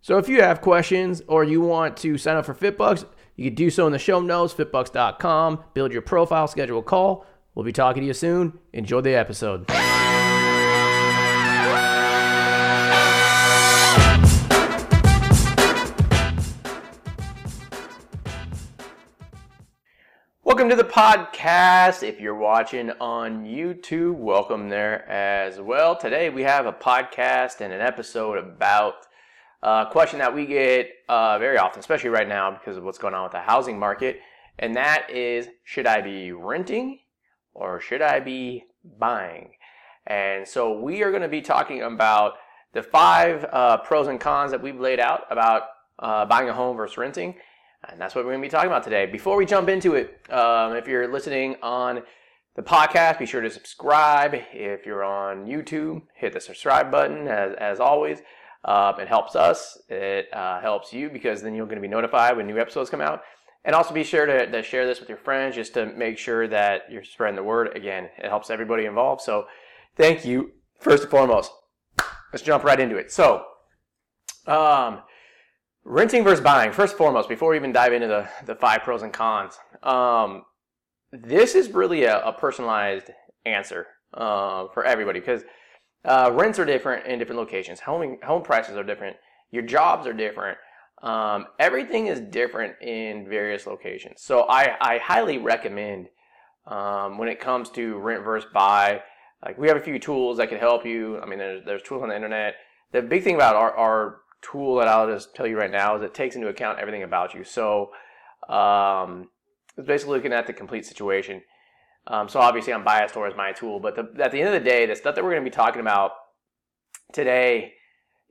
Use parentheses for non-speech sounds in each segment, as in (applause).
So if you have questions or you want to sign up for FitBUX, you can do so in the show notes, fitbux.com. Build your profile, schedule a call. We'll be talking to you soon. Enjoy the episode. Welcome to the podcast. If you're watching on YouTube, welcome there as well. Today we have a podcast and an episode about a question that we get uh, very often, especially right now because of what's going on with the housing market, and that is should I be renting or should I be buying? And so we are going to be talking about the five uh, pros and cons that we've laid out about uh, buying a home versus renting. And that's what we're going to be talking about today. Before we jump into it, um, if you're listening on the podcast, be sure to subscribe. If you're on YouTube, hit the subscribe button as, as always. Um, it helps us. It uh, helps you because then you're going to be notified when new episodes come out. And also be sure to, to, share this with your friends just to make sure that you're spreading the word. Again, it helps everybody involved. So thank you, first and foremost. Let's jump right into it. So, um, renting versus buying. First and foremost, before we even dive into the, the five pros and cons, um, this is really a, a personalized answer uh, for everybody because uh, rents are different in different locations. Home home prices are different. Your jobs are different. Um, everything is different in various locations. So I, I highly recommend um, when it comes to rent versus buy. Like we have a few tools that can help you. I mean, there's there's tools on the internet. The big thing about our, our tool that I'll just tell you right now is it takes into account everything about you. So um, it's basically looking at the complete situation. Um, so obviously I'm biased towards my tool, but the, at the end of the day, the stuff that we're going to be talking about today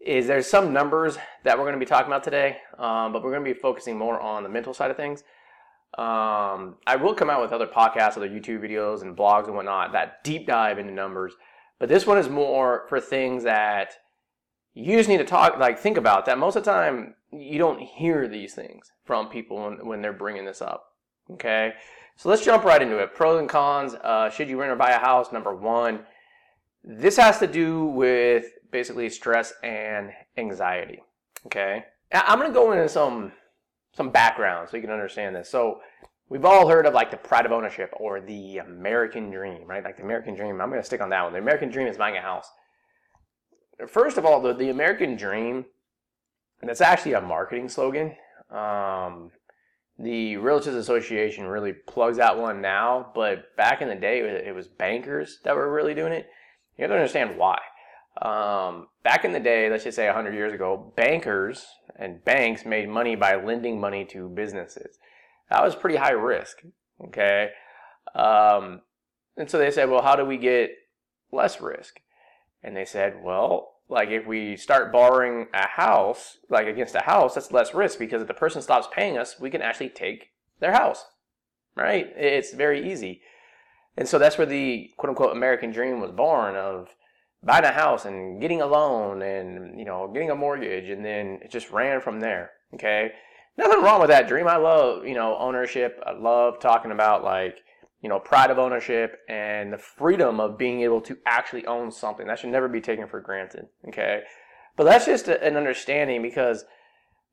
is there's some numbers that we're going to be talking about today, um, but we're going to be focusing more on the mental side of things. Um, I will come out with other podcasts, other YouTube videos, and blogs and whatnot that deep dive into numbers. But this one is more for things that you just need to talk, like think about that. Most of the time, you don't hear these things from people when, when they're bringing this up. Okay, so let's jump right into it. Pros and cons. Uh, should you rent or buy a house? Number one, this has to do with basically stress and anxiety. Okay, I'm going to go into some some background so you can understand this. So we've all heard of like the pride of ownership or the American dream, right? Like the American dream. I'm going to stick on that one. The American dream is buying a house first of all, the, the American dream, that's actually a marketing slogan. Um, the Realtors Association really plugs that one now, but back in the day, it was bankers that were really doing it. You have to understand why. Um, back in the day, let's just say 100 years ago, bankers and banks made money by lending money to businesses. That was pretty high risk, okay? Um, and so they said, well, how do we get less risk? And they said, well, like if we start borrowing a house, like against a house, that's less risk because if the person stops paying us, we can actually take their house, right? It's very easy. And so that's where the quote unquote American dream was born of buying a house and getting a loan and, you know, getting a mortgage. And then it just ran from there. Okay. Nothing wrong with that dream. I love, you know, ownership. I love talking about like, you know, pride of ownership and the freedom of being able to actually own something. That should never be taken for granted. Okay. But that's just a, an understanding because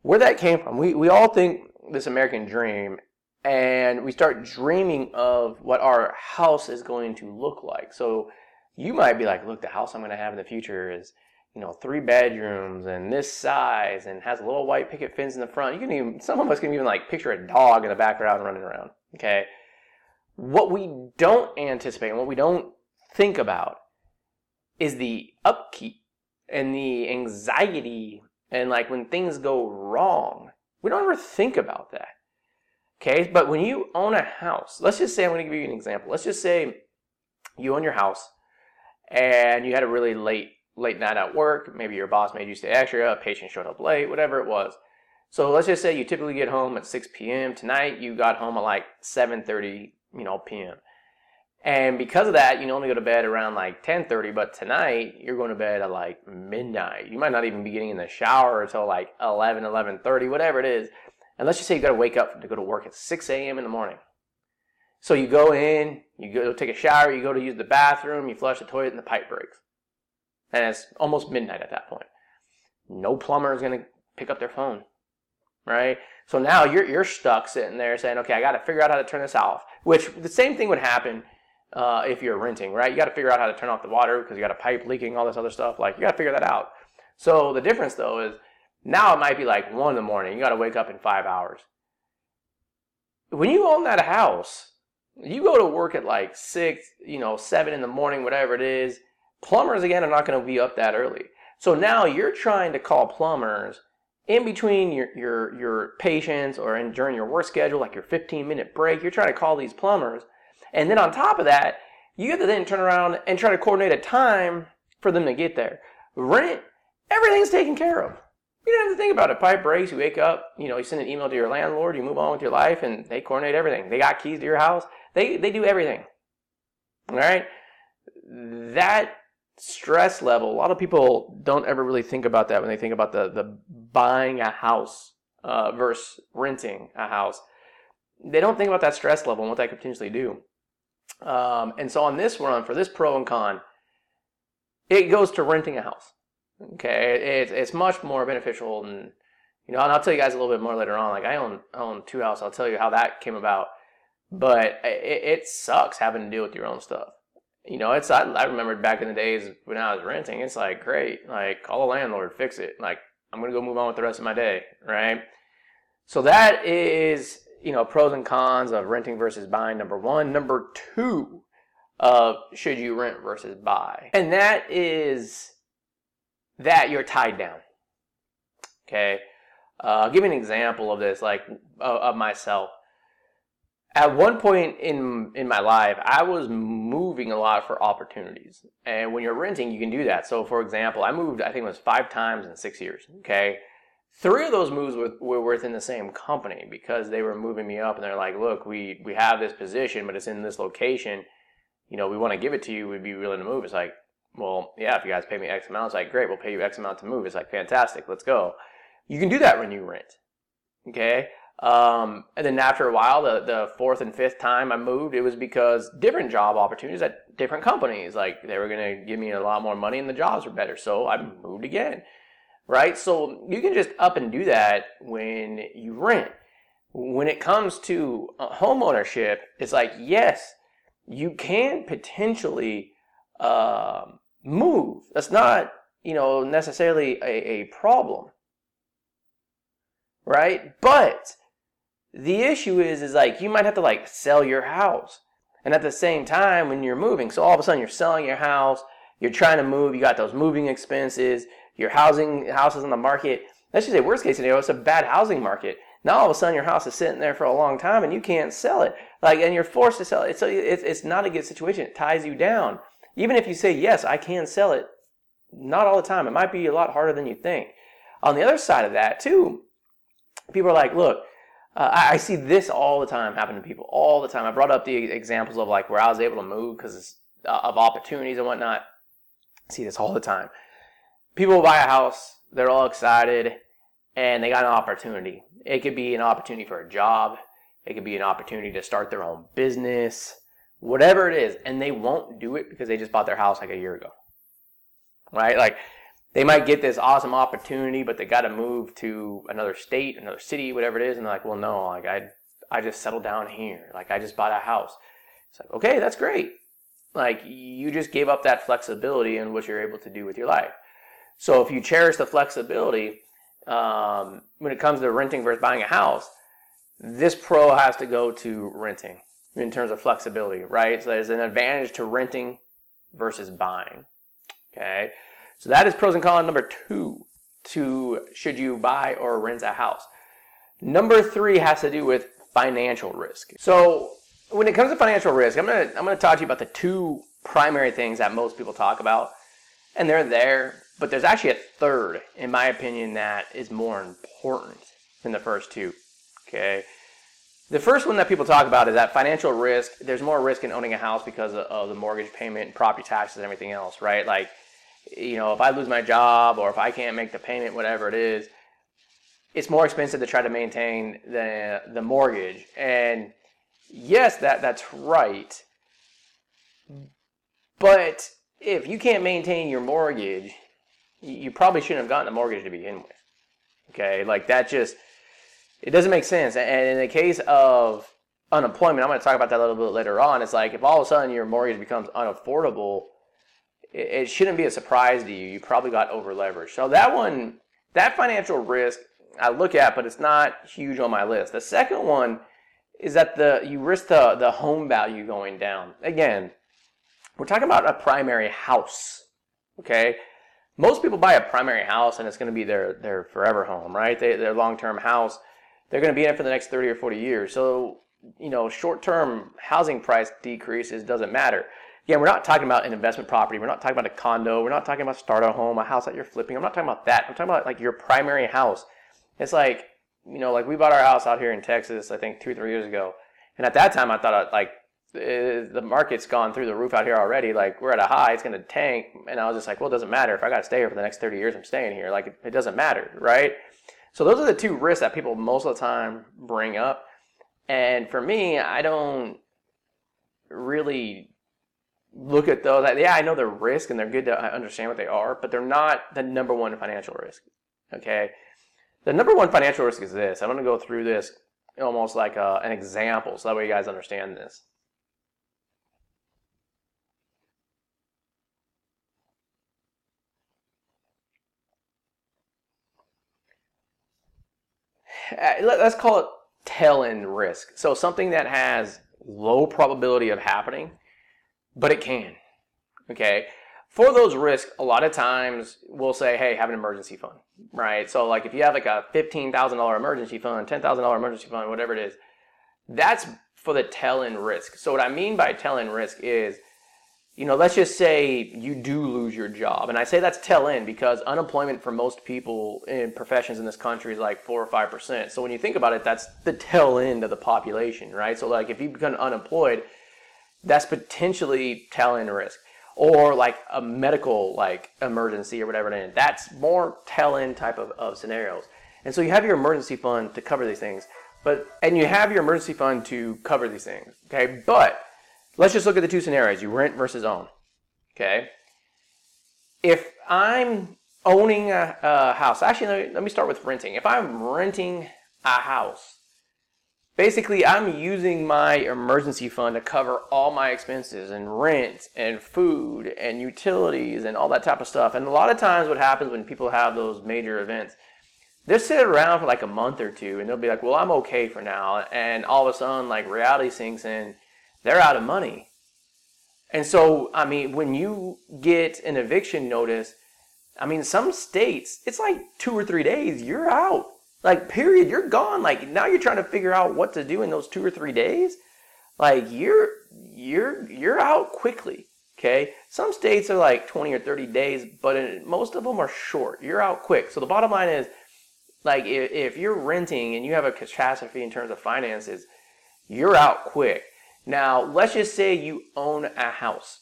where that came from, we, we all think this American dream and we start dreaming of what our house is going to look like. So you might be like, look, the house I'm going to have in the future is, you know, three bedrooms and this size and has a little white picket fence in the front. You can even, some of us can even like picture a dog in the background running around. Okay. What we don't anticipate and what we don't think about is the upkeep and the anxiety and like when things go wrong. We don't ever think about that. Okay, but when you own a house, let's just say I'm going to give you an example. Let's just say you own your house and you had a really late late night at work, maybe your boss made you stay extra, a patient showed up late, whatever it was. So let's just say you typically get home at 6 p.m. Tonight you got home at like 7:30, you know, p.m. And because of that, you only go to bed around like 10:30, but tonight you're going to bed at like midnight. You might not even be getting in the shower until like 11, 11:30, whatever it is. And let's just say you got to wake up to go to work at 6 a.m. in the morning. So you go in, you go take a shower, you go to use the bathroom, you flush the toilet, and the pipe breaks. And it's almost midnight at that point. No plumber is going to pick up their phone, right? So now you're you're stuck sitting there saying, okay, I got to figure out how to turn this off. Which the same thing would happen uh, if you're renting, right? You got to figure out how to turn off the water because you got a pipe leaking, all this other stuff. Like you got to figure that out. So the difference though is now it might be like one in the morning. You got to wake up in five hours. When you own that house, you go to work at like six, you know, seven in the morning, whatever it is. Plumbers again are not going to be up that early. So now you're trying to call plumbers in between your your your patients or in during your work schedule, like your 15 minute break. You're trying to call these plumbers and then on top of that, you have to then turn around and try to coordinate a time for them to get there. Rent, everything's taken care of. You don't have to think about it. Pipe breaks, you wake up, you know, you send an email to your landlord, you move on with your life, and they coordinate everything. They got keys to your house. They they do everything. All right? That stress level, a lot of people don't ever really think about that when they think about the, the buying a house uh, versus renting a house. They don't think about that stress level and what that could potentially do. Um, and so on this run, for this pro and con, it goes to renting a house. Okay, it's it's much more beneficial than you know. And I'll tell you guys a little bit more later on. Like I own own two houses. I'll tell you how that came about. But it, it sucks having to deal with your own stuff. You know, it's I, I remember back in the days when I was renting. It's like great, like call the landlord, fix it. Like I'm gonna go move on with the rest of my day, right? So that is you know, pros and cons of renting versus buying, number one. Number two, of should you rent versus buy. And that is that you're tied down. Okay. Uh, I'll give you an example of this, like uh, of myself. At one point in in my life, I was moving a lot for opportunities, and when you're renting, you can do that. So, for example, I moved, I think it was five times in six years. Okay, Three of those moves were, were within the same company because they were moving me up and they're like, look, we, we have this position, but it's in this location. You know, we want to give it to you. We'd be willing to move. It's like, well, yeah, if you guys pay me X amount, it's like, great, we'll pay you X amount to move. It's like, fantastic, let's go. You can do that when you rent. Okay. Um, and then after a while, the, the fourth and fifth time I moved, it was because different job opportunities at different companies. Like they were going to give me a lot more money and the jobs were better. So I moved again right? So you can just up and do that when you rent. When it comes to home ownership, it's like, yes, you can potentially uh, move. That's not, you know, necessarily a, a problem, right? But the issue is, is like you might have to like sell your house, and at the same time when you're moving, so all of a sudden you're selling your house, you're trying to move, you got those moving expenses, your housing houses on the market. Let's just say worst case scenario, it's a bad housing market. Now all of a sudden your house is sitting there for a long time and you can't sell it. Like and you're forced to sell it. So it's it's not a good situation. It ties you down. Even if you say yes, I can sell it, not all the time. It might be a lot harder than you think. On the other side of that too, people are like, look, uh, I, see this all the time happen to people all the time. I brought up the examples of like where I was able to move because uh, of opportunities and whatnot. I see this all the time people buy a house, they're all excited, and they got an opportunity. It could be an opportunity for a job, it could be an opportunity to start their own business, whatever it is, and they won't do it because they just bought their house like a year ago. Right? Like they might get this awesome opportunity, but they got to move to another state, another city, whatever it is, and they're like, well, no, like I, I just settled down here. Like I just bought a house. It's like, okay, that's great. Like you just gave up that flexibility in what you're able to do with your life. So if you cherish the flexibility um, when it comes to renting versus buying a house, this pro has to go to renting in terms of flexibility, right? So there's an advantage to renting versus buying. Okay, so that is pros and cons number two to should you buy or rent a house. Number three has to do with financial risk. So when it comes to financial risk, I'm gonna I'm gonna talk to you about the two primary things that most people talk about and they're there, but there's actually a third, in my opinion, that is more important than the first two. Okay. The first one that people talk about is that financial risk. There's more risk in owning a house because of, the mortgage payment, property taxes, and everything else, right? Like, you know, if I lose my job or if I can't make the payment, whatever it is, it's more expensive to try to maintain the the mortgage. And yes, that that's right. But if you can't maintain your mortgage, you probably shouldn't have gotten a mortgage to begin with. Okay, like that just it doesn't make sense. And in the case of unemployment, I'm going to talk about that a little bit later on. It's like if all of a sudden your mortgage becomes unaffordable, it, it shouldn't be a surprise to you. You probably got over leveraged. So that one, that financial risk, I look at, but it's not huge on my list. The second one is that the you risk the the home value going down. Again, we're talking about a primary house. Okay, most people buy a primary house and it's going to be their their forever home, right? They, their long term house they're going to be in it for the next 30 or 40 years. So, you know, short-term housing price decreases doesn't matter. Again, we're not talking about an investment property. We're not talking about a condo. We're not talking about a home, a house that you're flipping. I'm not talking about that. I'm talking about like your primary house. It's like, you know, like we bought our house out here in Texas, I think two or three years ago. And at that time, I thought like eh, the market's gone through the roof out here already. Like we're at a high, it's going to tank. And I was just like, well, it doesn't matter. If I got to stay here for the next 30 years, I'm staying here. Like it doesn't matter, right? So those are the two risks that people most of the time bring up. And for me, I don't really look at those. Yeah, I know they're risk and they're good to understand what they are, but they're not the number one financial risk. Okay. The number one financial risk is this. I'm going to go through this almost like a, an example so that way you guys understand this. Uh, let's call it tail end risk. So something that has low probability of happening, but it can. Okay. For those risks, a lot of times we'll say, hey, have an emergency fund, right? So like if you have like a $15,000 emergency fund, $10,000 emergency fund, whatever it is, that's for the tail end risk. So what I mean by tail end risk is you know, let's just say you do lose your job. And I say that's tail end because unemployment for most people in professions in this country is like four or five percent. So when you think about it, that's the tail end of the population, right? So like if you become unemployed, that's potentially tail end risk. Or like a medical like emergency or whatever is. That's more tail end type of, of scenarios. And so you have your emergency fund to cover these things. But and you have your emergency fund to cover these things. Okay. But Let's just look at the two scenarios you rent versus own. Okay. If I'm owning a, a house, actually, let me, let me start with renting. If I'm renting a house, basically I'm using my emergency fund to cover all my expenses and rent and food and utilities and all that type of stuff. And a lot of times, what happens when people have those major events, they'll sit around for like a month or two and they'll be like, well, I'm okay for now. And all of a sudden, like reality sinks in they're out of money. And so, I mean, when you get an eviction notice, I mean, some states, it's like two or three days, you're out. Like, period, you're gone. Like, now you're trying to figure out what to do in those two or three days. Like, you're, you're, you're out quickly. Okay. Some states are like 20 or 30 days, but in, most of them are short. You're out quick. So the bottom line is, like, if, if you're renting and you have a catastrophe in terms of finances, you're out quick. Now, let's just say you own a house.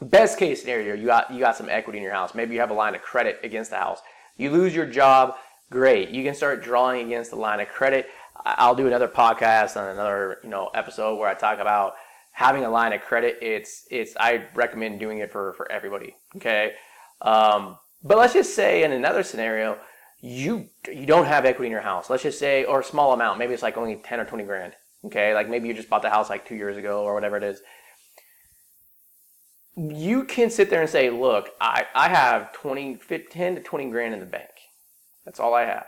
Best case scenario, you got you got some equity in your house. Maybe you have a line of credit against the house. You lose your job, great. You can start drawing against the line of credit. I'll do another podcast on another, you know, episode where I talk about having a line of credit. It's it's I recommend doing it for for everybody. Okay. Um, but let's just say in another scenario, you you don't have equity in your house. Let's just say, or a small amount, maybe it's like only ten or twenty grand. Okay, like maybe you just bought the house like two years ago or whatever it is. You can sit there and say, look, I, I have 20, 10 to 20 grand in the bank. That's all I have.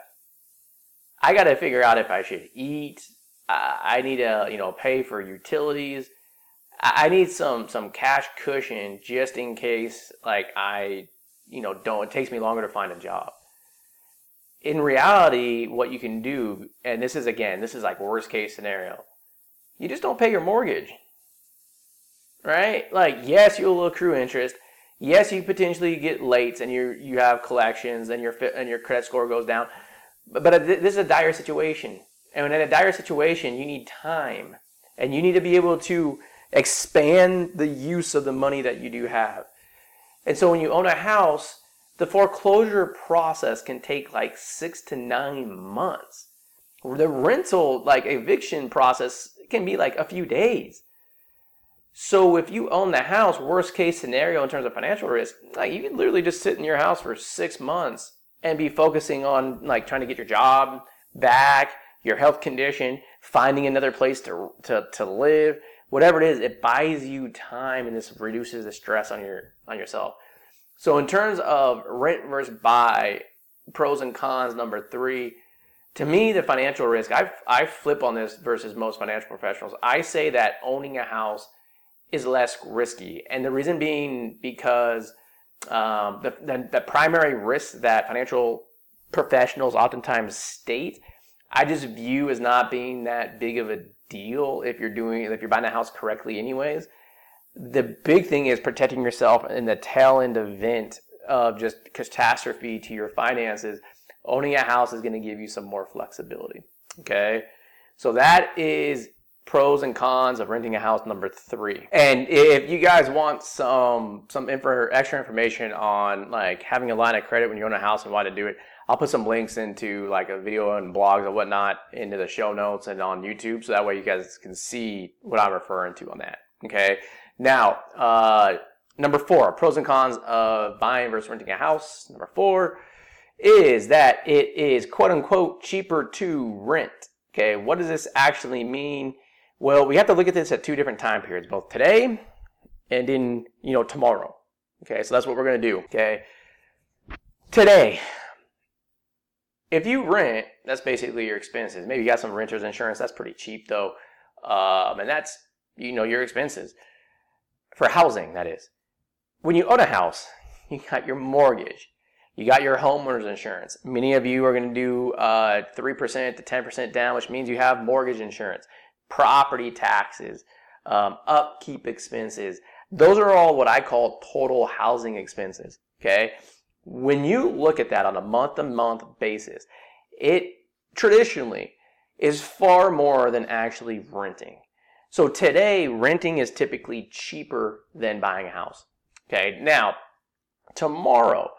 I got to figure out if I should eat. I need to, you know, pay for utilities. I need some some cash cushion just in case, like I, you know, don't. It takes me longer to find a job in reality, what you can do, and this is again, this is like worst case scenario, you just don't pay your mortgage. Right? Like, yes, you'll accrue interest. Yes, you potentially get late and you you have collections and your and your credit score goes down, but, but uh, this is a dire situation. And in a dire situation, you need time, and you need to be able to expand the use of the money that you do have. And so, when you own a house, the foreclosure process can take like six to nine months. The rental, like eviction process, can be like a few days. So if you own the house, worst case scenario in terms of financial risk, like you can literally just sit in your house for six months and be focusing on like trying to get your job back, your health condition, finding another place to to, to live, whatever it is, it buys you time and this reduces the stress on your on yourself. So in terms of rent versus buy, pros and cons number three, to me the financial risk, I I flip on this versus most financial professionals. I say that owning a house is less risky. And the reason being because um, the, the, the primary risk that financial professionals oftentimes state, I just view as not being that big of a deal if you're doing if you're buying a house correctly anyways. The big thing is protecting yourself in the tail end event of just catastrophe to your finances. Owning a house is going to give you some more flexibility. Okay. So that is pros and cons of renting a house number three. And if you guys want some some info, extra information on like having a line of credit when you own a house and why to do it i'll put some links into like a video and blogs and whatnot into the show notes and on youtube so that way you guys can see what i'm referring to on that okay? Now uh, number four pros and cons of buying versus renting a house number four is that it is quote unquote cheaper to rent okay? What does this actually mean well, we have to look at this at two different time periods, both today and in, you know, tomorrow. Okay, so that's what we're going to do. Okay. Today, if you rent, that's basically your expenses. Maybe you got some renter's insurance. That's pretty cheap though. Um, and that's, you know, your expenses for housing, that is. When you own a house, (laughs) you got your mortgage. You got your homeowner's insurance. Many of you are going to do uh, 3% to 10% down, which means you have mortgage insurance property taxes, um, upkeep expenses. Those are all what I call total housing expenses. Okay. When you look at that on a month to month basis, it traditionally is far more than actually renting. So today, renting is typically cheaper than buying a house. Okay. Now, tomorrow,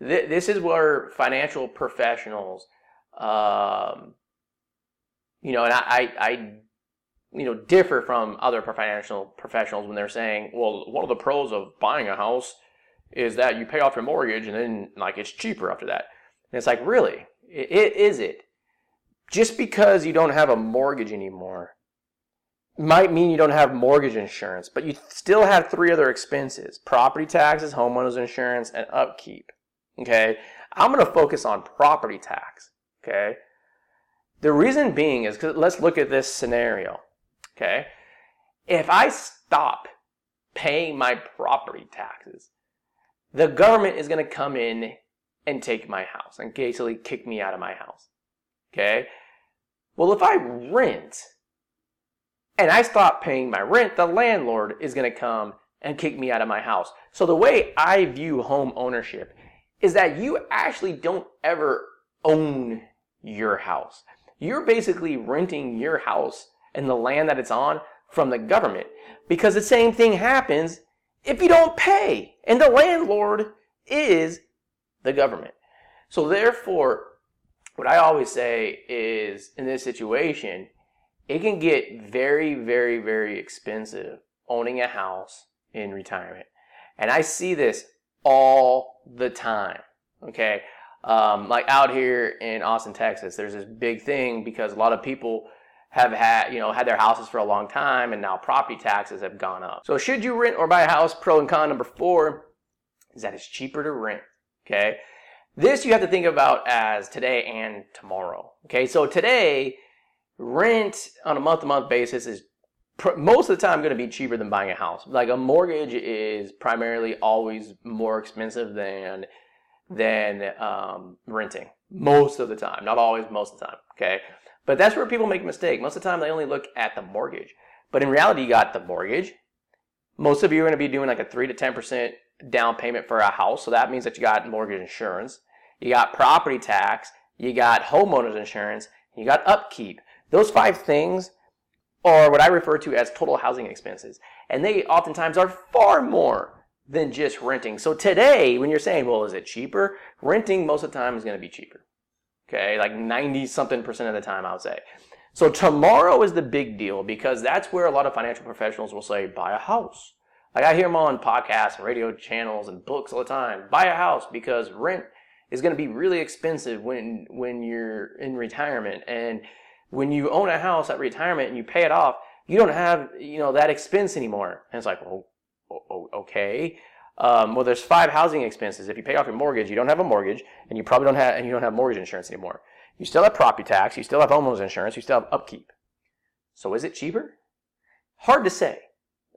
th- this is where financial professionals, um, you know, and I, I you know, differ from other financial professionals when they're saying, well, one of the pros of buying a house is that you pay off your mortgage and then like it's cheaper after that. And it's like, really? It, it is it? Just because you don't have a mortgage anymore might mean you don't have mortgage insurance, but you still have three other expenses property taxes, homeowners insurance, and upkeep. Okay? I'm going to focus on property tax. Okay? The reason being is because let's look at this scenario. Okay. If I stop paying my property taxes, the government is going to come in and take my house and basically kick me out of my house. Okay. Well, if I rent and I stop paying my rent, the landlord is going to come and kick me out of my house. So the way I view home ownership is that you actually don't ever own your house. You're basically renting your house and the land that it's on from the government. Because the same thing happens if you don't pay. And the landlord is the government. So therefore, what I always say is in this situation, it can get very, very, very expensive owning a house in retirement. And I see this all the time. Okay. Um, like out here in Austin, Texas, there's this big thing because a lot of people have had, you know, had their houses for a long time and now property taxes have gone up. So should you rent or buy a house? Pro and con number four is that it's cheaper to rent. Okay. This you have to think about as today and tomorrow. Okay. So today, rent on a month to month basis is pr- most of the time going to be cheaper than buying a house. Like a mortgage is primarily always more expensive than than um, renting most of the time. Not always, most of the time. Okay. But that's where people make a mistake. Most of the time, they only look at the mortgage. But in reality, you got the mortgage. Most of you are going to be doing like a 3 to 10% down payment for a house. So that means that you got mortgage insurance, you got property tax, you got homeowners insurance, you got upkeep. Those five things are what I refer to as total housing expenses. And they oftentimes are far more than just renting. So today, when you're saying, well, is it cheaper? Renting most of the time is going to be cheaper. Okay, like 90 something percent of the time, I would say. So tomorrow is the big deal because that's where a lot of financial professionals will say, buy a house. Like I hear them on podcasts and radio channels and books all the time. Buy a house because rent is going to be really expensive when when you're in retirement and when you own a house at retirement and you pay it off, you don't have you know that expense anymore. And it's like, well, okay. Um, well, there's five housing expenses. If you pay off your mortgage, you don't have a mortgage, and you probably don't have and you don't have mortgage insurance anymore. You still have property tax, you still have homeowners insurance, you still have upkeep. So is it cheaper? Hard to say,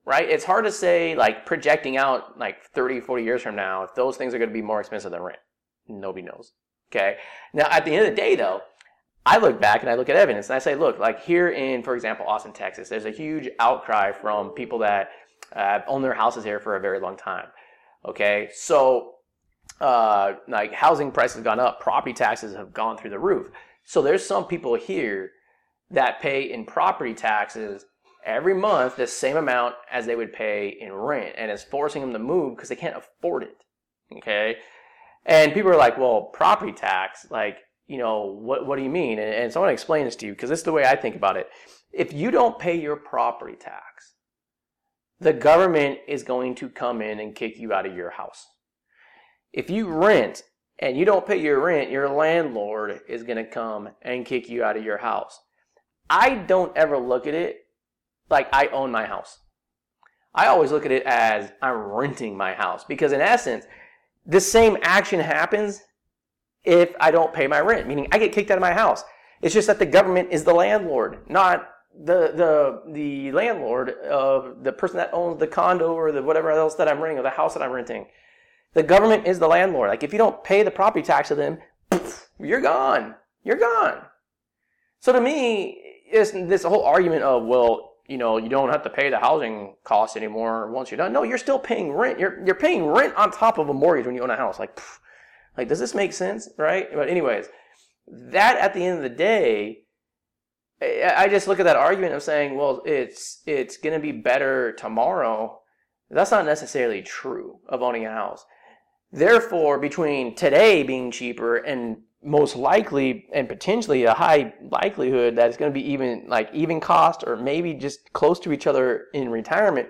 right? It's hard to say, like projecting out like 30, 40 years from now, if those things are going to be more expensive than rent. Nobody knows. Okay. Now, at the end of the day, though, I look back and I look at evidence and I say, look, like here in, for example, Austin, Texas, there's a huge outcry from people that uh, own their houses here for a very long time. Okay. So uh, like housing prices have gone up, property taxes have gone through the roof. So there's some people here that pay in property taxes every month the same amount as they would pay in rent, and it's forcing them to move because they can't afford it. Okay, and people are like, "Well, property tax, like, you know, what what do you mean?" And, and so I want to explain this to you because this is the way I think about it. If you don't pay your property tax, the government is going to come in and kick you out of your house. If you rent and you don't pay your rent, your landlord is going to come and kick you out of your house. I don't ever look at it like I own my house. I always look at it as I'm renting my house because, in essence, the same action happens if I don't pay my rent, meaning I get kicked out of my house. It's just that the government is the landlord, not the the the landlord of the person that owns the condo or the whatever else that I'm renting or the house that I'm renting. The government is the landlord. Like if you don't pay the property tax to them, (sniffs) you're gone. You're gone. So to me, it's this whole argument of well, you know, you don't have to pay the housing costs anymore once you're done. No, you're still paying rent. You're you're paying rent on top of a mortgage when you own a house. Like, like does this make sense? Right? But anyways, that at the end of the day, I just look at that argument of saying, well, it's it's going to be better tomorrow. That's not necessarily true of owning a house. Therefore, between today being cheaper and most likely and potentially a high likelihood that it's going to be even like even cost or maybe just close to each other in retirement.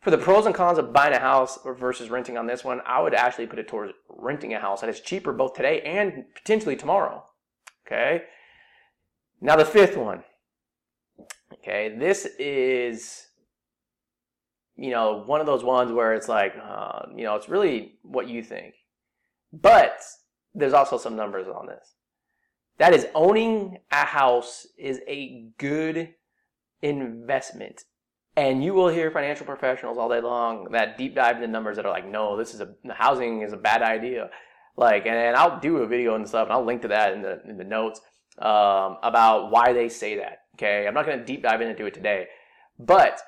For the pros and cons of buying a house versus renting on this one, I would actually put it towards renting a house that is cheaper both today and potentially tomorrow. Okay. Now the fifth one. Okay, this is you know, one of those ones where it's like, uh, you know, it's really what you think. But there's also some numbers on this. That is owning a house is a good investment. And you will hear financial professionals all day long that deep dive into numbers that are like, no, this is a housing is a bad idea. Like, and, and I'll do a video and stuff, and I'll link to that in the in the notes um, about why they say that. Okay, I'm not going to deep dive into it today, but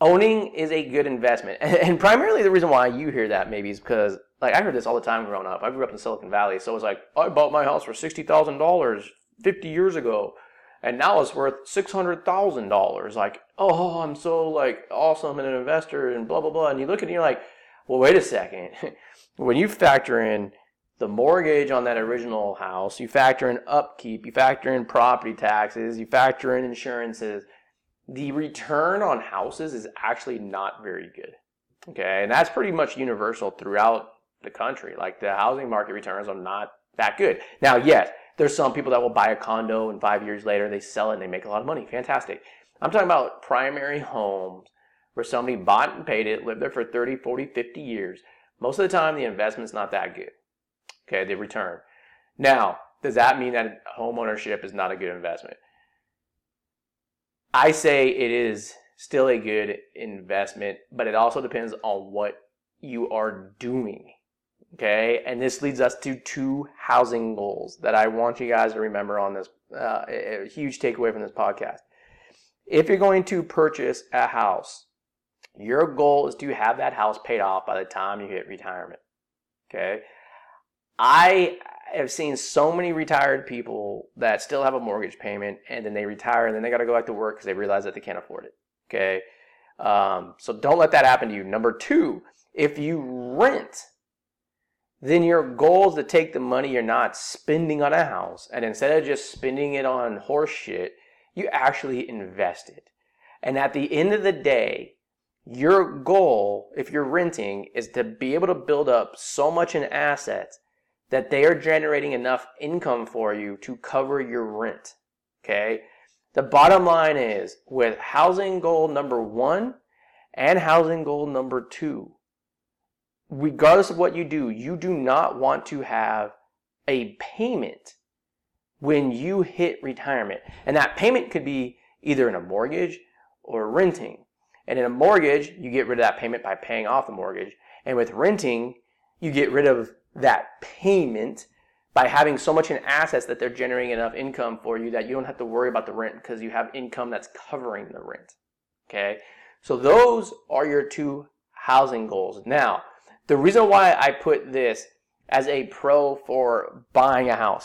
owning is a good investment. (laughs) And primarily the reason why you hear that maybe is because like I heard this all the time growing up. I grew up in Silicon Valley, so it was like I bought my house for sixty thousand dollars fifty years ago, and now it's worth six hundred thousand dollars. Like, oh, I'm so like awesome and an investor and blah blah blah. And you look at it and you're like, well, wait a second. (laughs) when you factor in the mortgage on that original house, you factor in upkeep, you factor in property taxes, you factor in insurances the return on houses is actually not very good. Okay, and that's pretty much universal throughout the country. Like the housing market returns are not that good. Now, yes, there's some people that will buy a condo and five years later they sell it and they make a lot of money. Fantastic. I'm talking about primary homes where somebody bought and paid it, lived there for 30, 40, 50 years. Most of the time, the investment's not that good. Okay, the return. Now, does that mean that home ownership is not a good investment? I say it is still a good investment, but it also depends on what you are doing. Okay, and this leads us to two housing goals that I want you guys to remember on this uh, a huge takeaway from this podcast. If you're going to purchase a house, Your goal is to have that house paid off by the time you hit retirement. Okay. I have seen so many retired people that still have a mortgage payment and then they retire and then they got to go back to work because they realize that they can't afford it. Okay. Um, so don't let that happen to you. Number two, if you rent, then your goal is to take the money you're not spending on a house and instead of just spending it on horse shit, you actually invest it. And at the end of the day, your goal, if you're renting, is to be able to build up so much in assets that they are generating enough income for you to cover your rent. Okay? The bottom line is with housing goal number one and housing goal number two, regardless of what you do, you do not want to have a payment when you hit retirement. And that payment could be either in a mortgage or renting. And in a mortgage, you get rid of that payment by paying off the mortgage. And with renting, you get rid of that payment by having so much in assets that they're generating enough income for you that you don't have to worry about the rent because you have income that's covering the rent. Okay? So those are your two housing goals. Now, the reason why I put this as a pro for buying a house